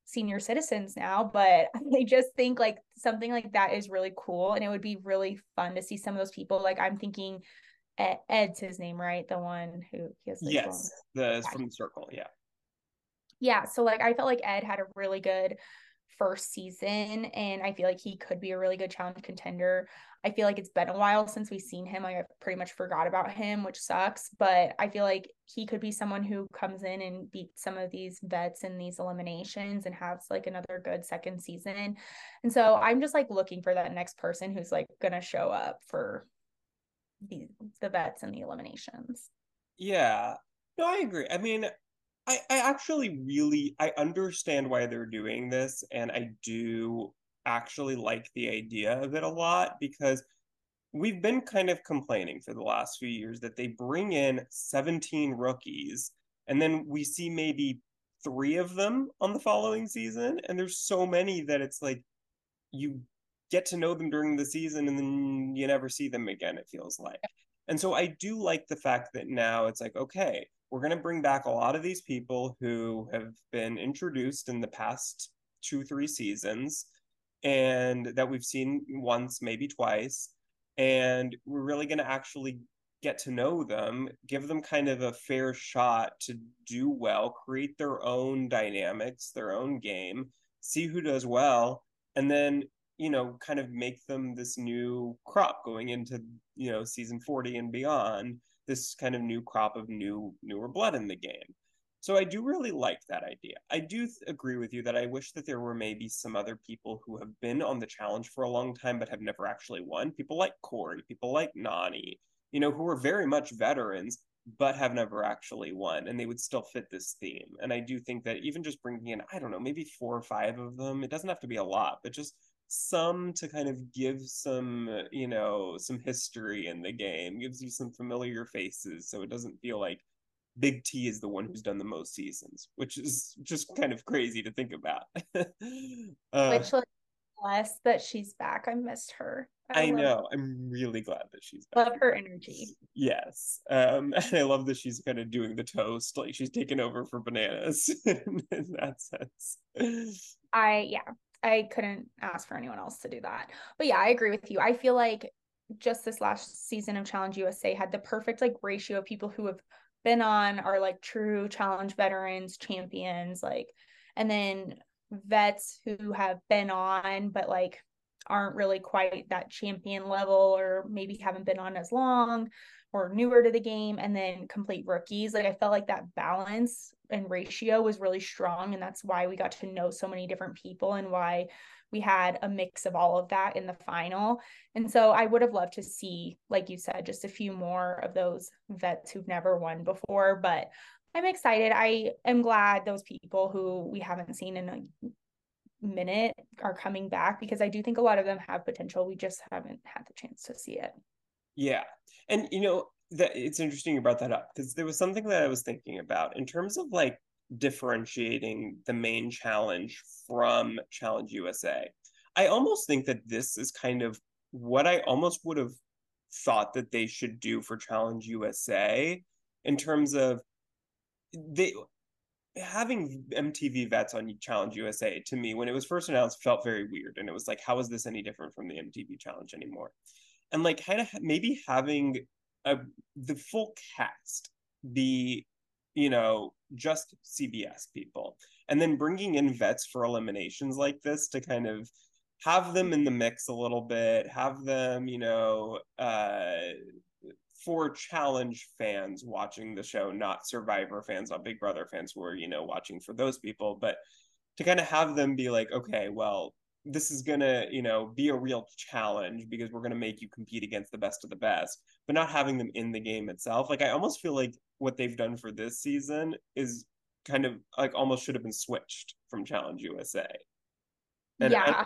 senior citizens now, but I just think like something like that is really cool and it would be really fun to see some of those people. Like I'm thinking Ed's his name, right? The one who he has yes, the from the circle, yeah yeah, so like I felt like Ed had a really good first season and I feel like he could be a really good challenge contender. I feel like it's been a while since we've seen him. I pretty much forgot about him, which sucks, but I feel like he could be someone who comes in and beats some of these vets in these eliminations and has like another good second season. And so I'm just like looking for that next person who's like to show up for the the vets and the eliminations. Yeah. No, I agree. I mean, I, I actually really I understand why they're doing this, and I do actually like the idea of it a lot because we've been kind of complaining for the last few years that they bring in 17 rookies and then we see maybe three of them on the following season and there's so many that it's like you get to know them during the season and then you never see them again it feels like. And so I do like the fact that now it's like, okay, we're going to bring back a lot of these people who have been introduced in the past two, three seasons and that we've seen once, maybe twice. And we're really going to actually get to know them, give them kind of a fair shot to do well, create their own dynamics, their own game, see who does well, and then you know kind of make them this new crop going into you know season 40 and beyond this kind of new crop of new newer blood in the game. So i do really like that idea. I do th- agree with you that i wish that there were maybe some other people who have been on the challenge for a long time but have never actually won. People like corey people like Nany, you know who are very much veterans but have never actually won and they would still fit this theme. And i do think that even just bringing in i don't know maybe four or five of them it doesn't have to be a lot but just some to kind of give some you know some history in the game gives you some familiar faces so it doesn't feel like big t is the one who's done the most seasons which is just kind of crazy to think about. Uh, which less that she's back i missed her. I, I know her. i'm really glad that she's back. Love her energy. Yes um and i love that she's kind of doing the toast like she's taken over for bananas in that sense. I yeah I couldn't ask for anyone else to do that. But yeah, I agree with you. I feel like just this last season of Challenge USA had the perfect like ratio of people who have been on are like true challenge veterans, champions, like and then vets who have been on but like aren't really quite that champion level or maybe haven't been on as long or newer to the game and then complete rookies like i felt like that balance and ratio was really strong and that's why we got to know so many different people and why we had a mix of all of that in the final. And so i would have loved to see like you said just a few more of those vets who've never won before but i'm excited. I am glad those people who we haven't seen in a minute are coming back because i do think a lot of them have potential. We just haven't had the chance to see it. Yeah and you know that it's interesting you brought that up because there was something that I was thinking about in terms of like differentiating the main challenge from Challenge USA. I almost think that this is kind of what I almost would have thought that they should do for Challenge USA in terms of they having MTV vets on Challenge USA to me when it was first announced felt very weird and it was like how is this any different from the MTV challenge anymore and like kind of maybe having a, the full cast be you know just cbs people and then bringing in vets for eliminations like this to kind of have them in the mix a little bit have them you know uh for challenge fans watching the show not survivor fans not big brother fans who are you know watching for those people but to kind of have them be like okay well this is gonna you know be a real challenge because we're gonna make you compete against the best of the best but not having them in the game itself. Like i almost feel like what they've done for this season is kind of like almost should have been switched from challenge usa and yeah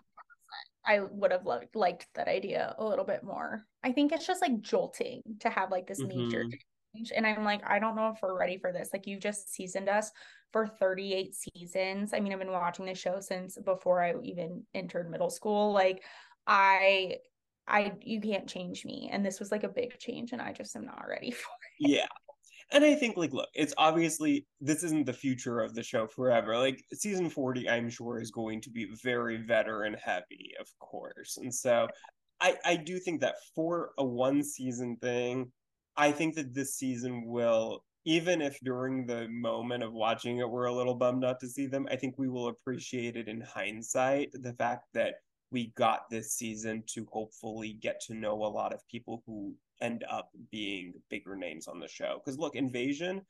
I, I would have loved liked that idea a little bit more. I think it's just like jolting to have like this mm-hmm. And i'm like i don't know if we're ready for this like you've just seasoned us for 38 seasons. I mean, I've been watching the show since before I even entered middle school. Like I I you can't change me. And this was like a big change and I just am not ready for it. Yeah. And I think like look, it's obviously this isn't the future of the show forever. Like season 40 I'm sure is going to be very veteran heavy, of course. And so I I do think that for a one season thing, I think that this season will even if during the moment of watching it we're a little bummed not to see them, I think we will appreciate it in hindsight. The fact that we got this season to hopefully get to know a lot of people who end up being bigger names on the show. Because look, Invasion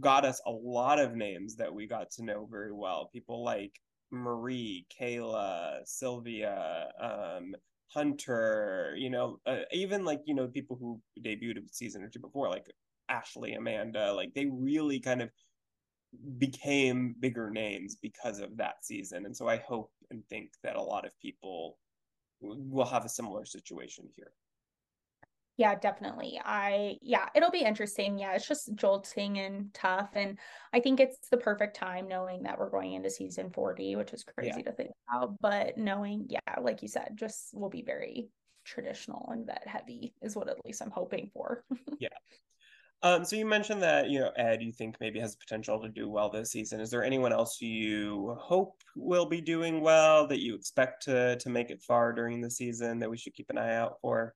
got us a lot of names that we got to know very well. People like Marie, Kailah, Sylvia, um, Hunter, you know, uh, even like, you know, people who debuted a season or two before, like Ashley, Amanda, like they really kind of became bigger names because of that season. And so I hope and think that a lot of people will have a similar situation here. Yeah, definitely. I yeah, it'll be interesting. Yeah, it's just jolting and tough and I think it's the perfect time knowing that we're going into season 40, which is crazy yeah. to think about, but knowing yeah, like you said, just will be very traditional and vet heavy is what at least I'm hoping for. yeah. Um, so you mentioned that you know Ed, you think maybe has potential to do well this season. Is there anyone else you hope will be doing well that you expect to to make it far during the season that we should keep an eye out for?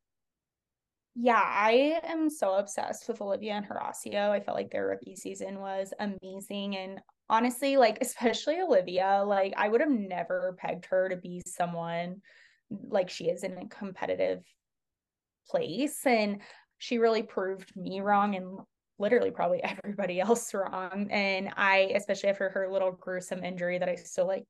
Yeah, I am so obsessed with Olivia and Horacio. I felt like their rookie season was amazing. And honestly, like, especially Olivia, like, I would have never pegged her to be someone like she is in a competitive place. And she really proved me wrong and literally probably everybody else wrong. And I, especially after her little gruesome injury that I still like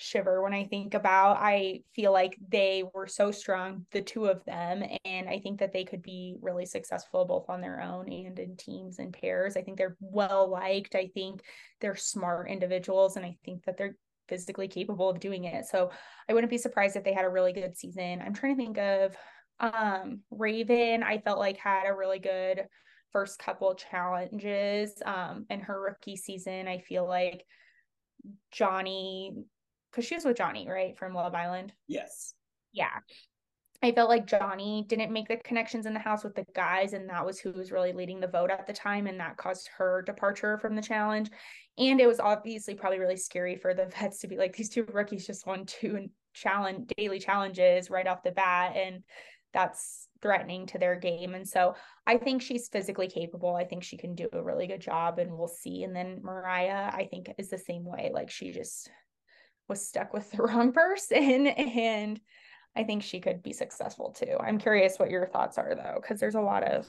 shiver when I think about. I feel like they were so strong, the two of them, and I think that they could be really successful both on their own and in teams and pairs. I think they're well liked. I think they're smart individuals, and I think that they're physically capable of doing it. So I wouldn't be surprised if they had a really good season. I'm trying to think of um Raven, I felt like had a really good first couple challenges um in her rookie season. I feel like Johnny because she was with Johnny, right, from Love Island. Yes. Yeah. I felt like Johnny didn't make the connections in the house with the guys, and that was who was really leading the vote at the time, and that caused her departure from the challenge. And it was obviously probably really scary for the vets to be like, these two rookies just won two challenge daily challenges right off the bat, and that's threatening to their game. And so I think she's physically capable. I think she can do a really good job, and we'll see. And then Mariah, I think, is the same way. Like she just was stuck with the wrong person and I think she could be successful too. I'm curious what your thoughts are though, because there's a lot of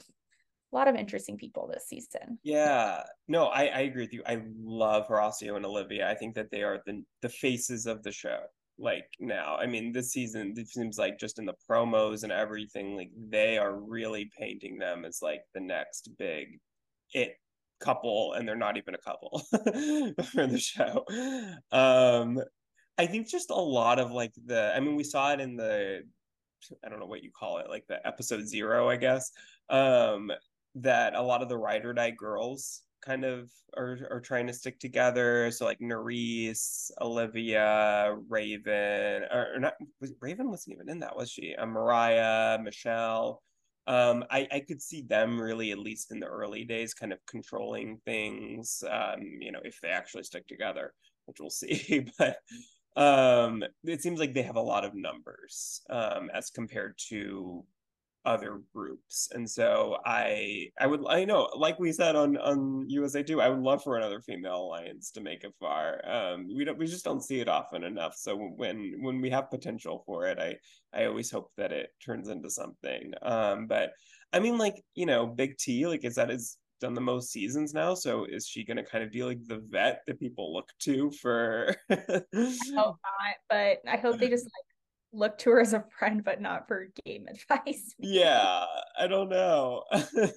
a lot of interesting people this season. Yeah. No, I, I agree with you. I love Horacio and Olivia. I think that they are the the faces of the show. Like now. I mean, this season it seems like just in the promos and everything, like they are really painting them as like the next big it couple and they're not even a couple for the show. Um I think just a lot of like the I mean we saw it in the I don't know what you call it, like the episode zero, I guess. Um that a lot of the ride or die girls kind of are are trying to stick together. So like Nurys, Olivia, Raven, or, or not was, Raven wasn't even in that, was she? Uh, Mariah, Michelle. Um, I, I could see them really, at least in the early days, kind of controlling things. Um, you know, if they actually stick together, which we'll see. but um it seems like they have a lot of numbers um as compared to other groups. And so i i would i know like we said on on usa 2 i would love for another female alliance to make it far. Um we don't we just don't see it often enough. So when when we have potential for it i i always hope that it turns into something. Um but i mean like you know big t like is that is done the most seasons now. So is she going to kind of be like the vet that people look to for? Oh, I hope not, but I hope they just like look to her as a friend, but not for game advice. yeah, I don't know.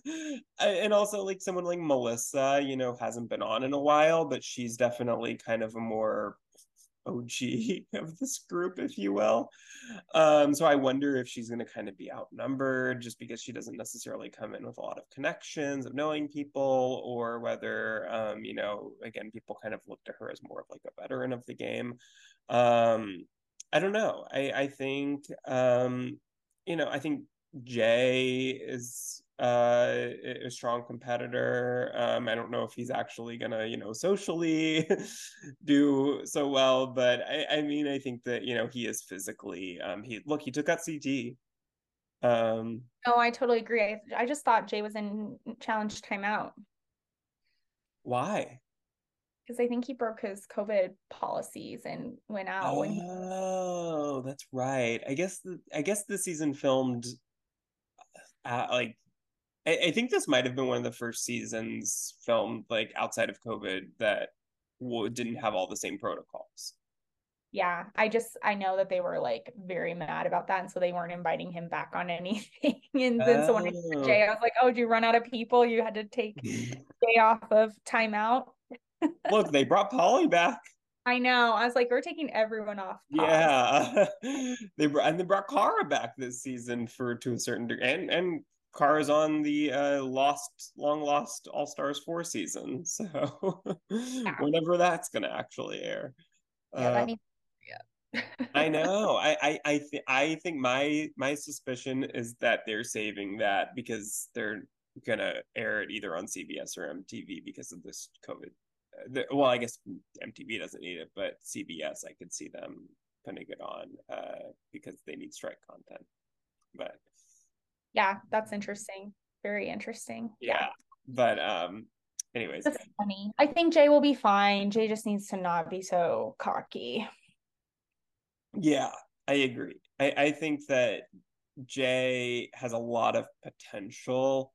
and also, like someone like Melissa, you know, hasn't been on in a while, but she's definitely kind of a more OG of this group, if you will. Um, so I wonder if she's going to kind of be outnumbered just because she doesn't necessarily come in with a lot of connections of knowing people, or whether, um, you know, again, people kind of look to her as more of like a veteran of the game. Um, I don't know. I, I think, um, you know, I think Jay is uh, a strong competitor. Um, I don't know if he's actually gonna, you know, socially do so well, but I, I mean, I think that you know he is physically. Um, he look, he took out CT. Um, oh, I totally agree. I, I just thought Jay was in challenge timeout. Why? Because I think he broke his COVID policies and went out oh, when he. Oh, that's right. I guess the I guess the season filmed uh, like I, I think this might have been one of the first seasons filmed like outside of COVID that w- didn't have all the same protocols. Yeah, I just I know that they were like very mad about that, and so they weren't inviting him back on anything. and then oh. so when oh. Jay, I was like, "Oh, did you run out of people? You had to take day off of timeout." Look, they brought Polly back. I know. I was like, we're taking everyone off. Pause. Yeah, they brought and they brought Cara back this season for to a certain degree, and and Cara's on the uh, lost, long lost All Stars four season. So yeah. whenever that's going to actually air. Yeah, uh, I know. I I I, th- I think my my suspicion is that they're saving that because they're gonna air it either on CBS or MTV because of this COVID. Uh, the, well, I guess MTV doesn't need it, but CBS I could see them putting it on uh, because they need strike content. But yeah, that's interesting. Very interesting. Yeah. yeah. But um anyways. That's funny. I think Jay will be fine. Jay just needs to not be so cocky. Yeah, I agree. I, I think that Jay has a lot of potential,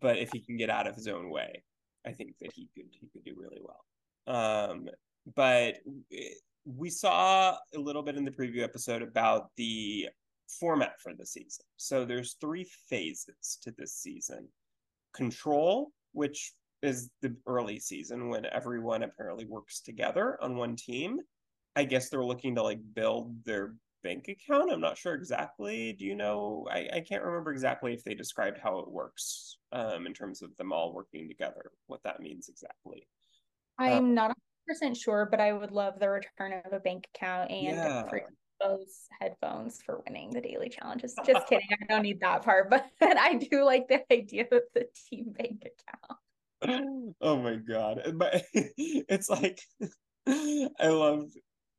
but if he can get out of his own way, I think that he could he could do really well. Um, but we saw a little bit in the preview episode about the format for the season. So there's three phases to this season. Control, which is the early season when everyone apparently works together on one team. I guess they're looking to like build their bank account. I'm not sure exactly. Do you know? I, I can't remember exactly if they described how it works um, in terms of them all working together, what that means exactly. I'm uh, not 100% sure, but I would love the return of a bank account and yeah. Those headphones for winning the daily challenges. Just kidding. I don't need that part, but I do like the idea of the team bank account. oh my god. But it's like I love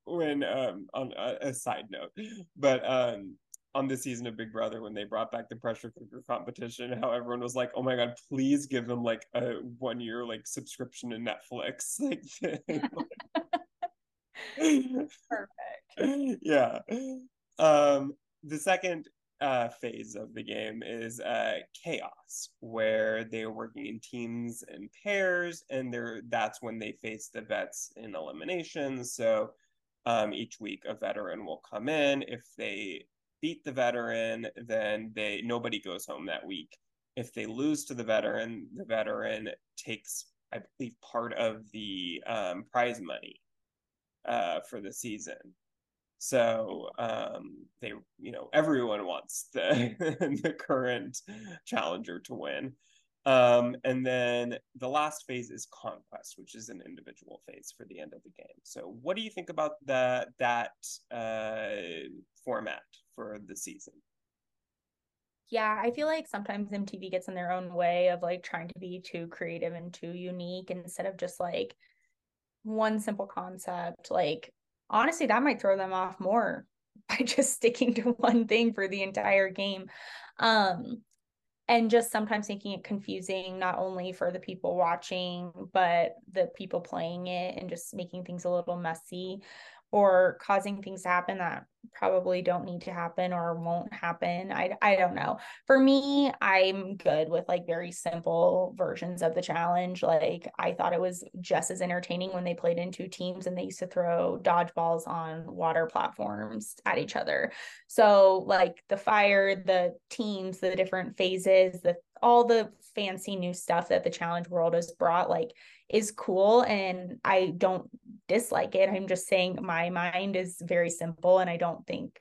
when um on a, a side note, but um on the season of Big Brother when they brought back the pressure cooker competition, how everyone was like, "Oh my god, please give them like a one year like subscription to Netflix." Like, perfect. Yeah. Um, the second uh, phase of the game is uh, chaos, where they are working in teams and pairs, and they're that's when they face the vets in eliminations. So um, each week, a veteran will come in. If they beat the veteran, then they nobody goes home that week. If they lose to the veteran, the veteran takes, I believe, part of the um, prize money uh, for the season. So um, they, you know, everyone wants the the current challenger to win. Um, and then the last phase is conquest, which is an individual phase for the end of the game. So, what do you think about that that uh, format for the season? Yeah, I feel like sometimes MTV gets in their own way of like trying to be too creative and too unique instead of just like one simple concept. Like, honestly, that might throw them off more by just sticking to one thing for the entire game. Um, and just sometimes making it confusing not only for the people watching but the people playing it and just making things a little messy or causing things to happen that probably don't need to happen or won't happen. I I don't know. For me, I'm good with like very simple versions of the challenge. Like I thought it was just as entertaining when they played in two teams and they used to throw dodgeballs on water platforms at each other. So like the fire, the teams, the different phases, the all the fancy new stuff that the challenge world has brought like is cool and I don't dislike it. I'm just saying my mind is very simple and I don't think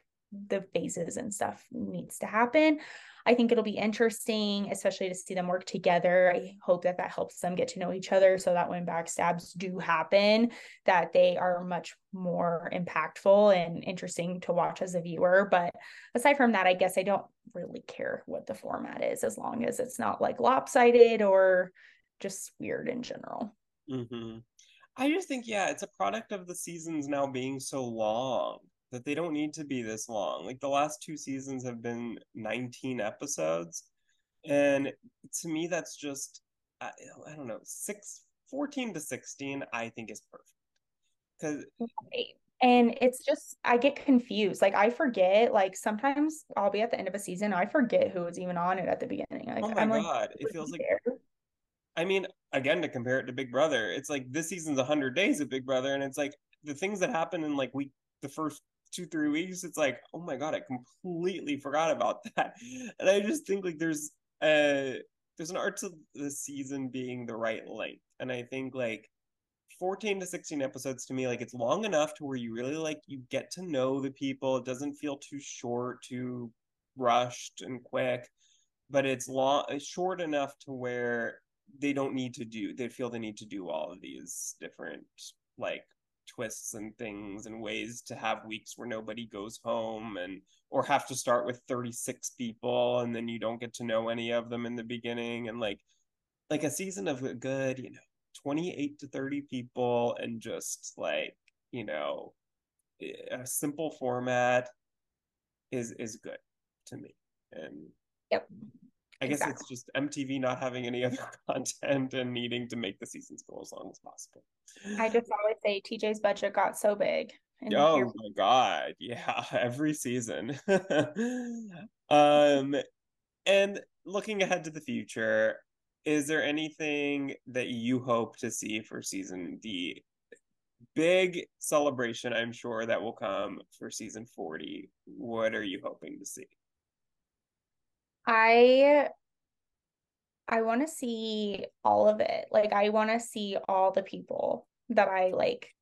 the phases and stuff needs to happen. I think it'll be interesting, especially to see them work together. I hope that that helps them get to know each other so that when backstabs do happen, that they are much more impactful and interesting to watch as a viewer. But aside from that, I guess I don't really care what the format is as long as it's not like lopsided or just weird in general. Mm-hmm. I just think, yeah, it's a product of the seasons now being so long that they don't need to be this long. Like the last two seasons have been 19 episodes. And to me, that's just, I, I don't know, six, 14 to 16, I think is perfect. Because. Right. And it's just, I get confused. Like, I forget, like, sometimes I'll be at the end of a season, I forget who was even on it at the beginning. Like, oh my I'm God. Like, it feels like. I mean, again, to compare it to Big Brother, it's like this season's 100 days of Big Brother, and it's like the things that happen in like week, the first two three weeks it's like oh my god i completely forgot about that. And i just think like there's a there's an art to the season being the right length. And i think like 14 to 16 episodes to me like it's long enough to where you really like you get to know the people. It doesn't feel too short too rushed and quick but it's long short enough to where they don't need to do they feel they need to do all of these different like twists and things and ways to have weeks where nobody goes home and or have to start with 36 people and then you don't get to know any of them in the beginning and like like a season of a good you know 28 to 30 people and just like you know a simple format is is good to me. And yep I guess exactly. it's just MTV not having any other content and needing to make the seasons go as long as possible. I just always say TJ's budget got so big. Oh here- my god, yeah, every season. um and looking ahead to the future, is there anything that you hope to see for season D? Big celebration, I'm sure, that will come for season 40. What are you hoping to see? I I want to see all of it. Like I want to see all the people that I like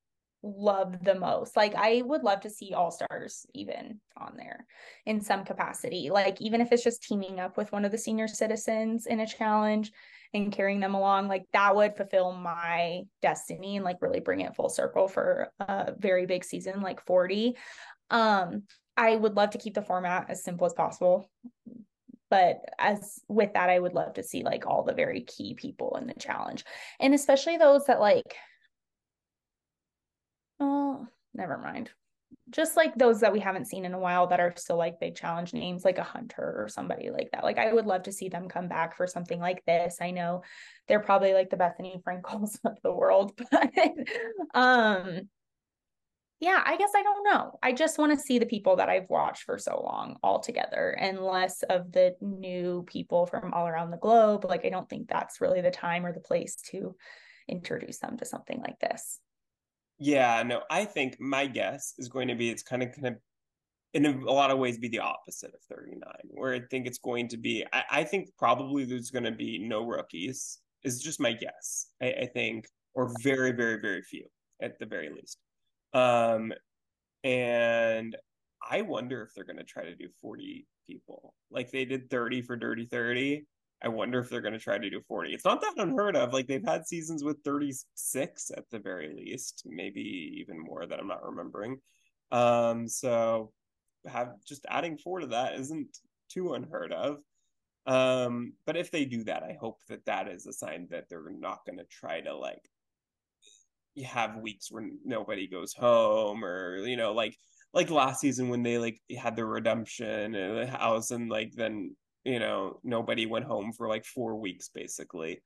love the most. Like I would love to see all stars even on there in some capacity. Like even if it's just teaming up with one of the senior citizens in a challenge and carrying them along, like that would fulfill my destiny and like really bring it full circle for a very big season like 40. Um I would love to keep the format as simple as possible. But as with that, I would love to see like all the very key people in the challenge. And especially those that like oh, never mind. Just like those that we haven't seen in a while that are still like big challenge names, like a hunter or somebody like that. Like I would love to see them come back for something like this. I know they're probably like the Bethenny Frankels of the world, but um yeah, I guess I don't know. I just want to see the people that I've watched for so long all together and less of the new people from all around the globe. Like, I don't think that's really the time or the place to introduce them to something like this. Yeah, no, I think my guess is going to be it's kind of kind of in a lot of ways be the opposite of 39, where I think it's going to be I, I think probably there's gonna be no rookies, is just my guess. I, I think, or very, very, very few at the very least. Um and I wonder if they're gonna try to do 40 people. Like they did 30 for Dirty 30. I wonder if they're going to try to do 40. It's not that unheard of. Like they've had seasons with 36 at the very least, maybe even more that I'm not remembering. Um, so have just adding four to that isn't too unheard of. Um, but if they do that, I hope that that is a sign that they're not going to try to like have weeks where nobody goes home or you know like like last season when they like had the redemption in the house and like then you know nobody went home for like four weeks basically.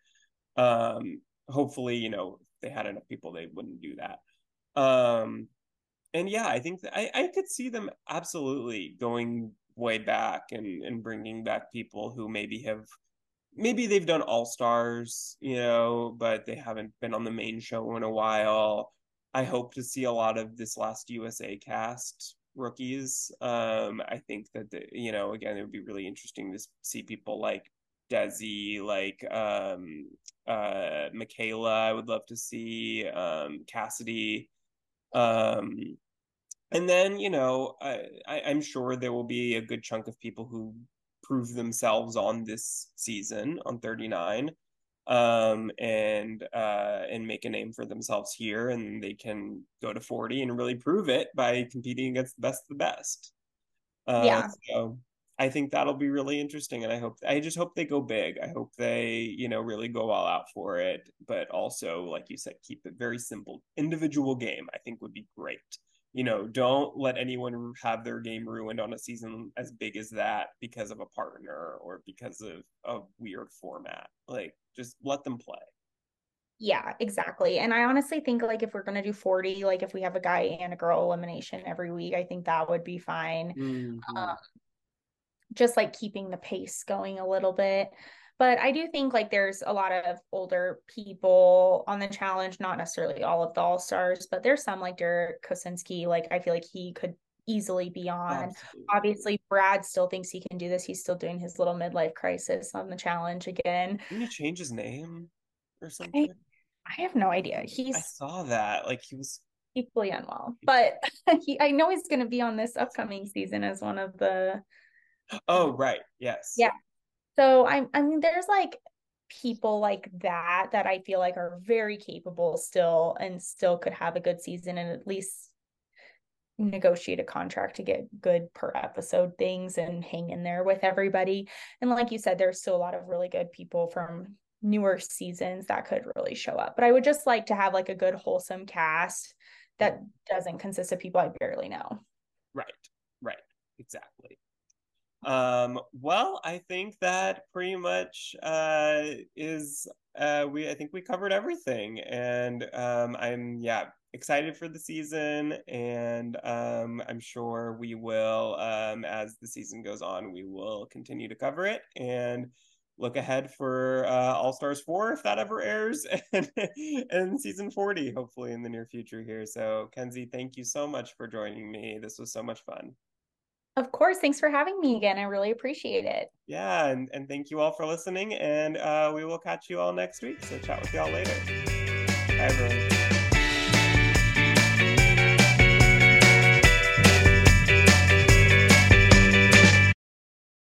Um hopefully you know they had enough people they wouldn't do that. Um and yeah i think I, I could see them absolutely going way back and and bringing back people who maybe have maybe they've done all stars you know but they haven't been on the main show in a while i hope to see a lot of this last usa cast rookies. Um, I think that the, you know, again, it would be really interesting to see people like Desi, like um, uh, Michaela. I would love to see um, Cassidy. Um, and then you know, I, I, I'm sure there will be a good chunk of people who prove themselves on this season on 39 um, and uh, and make a name for themselves here, and they can go to forty and really prove it by competing against the best of the best. Uh, yeah. So I think that'll be really interesting, and I hope I just hope they go big. I hope they you know really go all out for it, but also like you said, keep it very simple. Individual game, I think would be great you know, don't let anyone have their game ruined on a season as big as that because of a partner or because of a weird format. Like, just let them play. Yeah, exactly. And I honestly think like if we're gonna do 40, like if we have a guy and a girl elimination every week, I think that would be fine. Mm-hmm. Um, just like keeping the pace going a little bit. But I do think like there's a lot of older people on the challenge, not necessarily all of the all stars, but there's some like Derrick Kosinski. Like I feel like he could easily be on. Absolutely. Obviously, Brad still thinks he can do this. He's still doing his little midlife crisis on the challenge again. Didn't he change his name or something? I, I have no idea. He's I saw that. Like he was equally unwell. But he I know he's gonna be on this upcoming season as one of the Oh right. Yes. Yeah. So I I mean there's like people like that that I feel like are very capable still and still could have a good season and at least negotiate a contract to get good per episode things and hang in there with everybody. And like you said, there's still a lot of really good people from newer seasons that could really show up. But I would just like to have like a good wholesome cast that doesn't consist of people I barely know. Right. Right. Exactly. Um, well, I think that pretty much uh, is uh, we. I think we covered everything, and um, I'm yeah excited for the season, and um, I'm sure we will um, as the season goes on. We will continue to cover it and look ahead for uh, All Stars four if that ever airs, and, and season forty hopefully in the near future here. So Kenzi, thank you so much for joining me. This was so much fun. Of course. Thanks for having me again. I really appreciate it. Yeah. And, and thank you all for listening. And uh, we will catch you all next week. So chat with y'all later. Bye, everyone.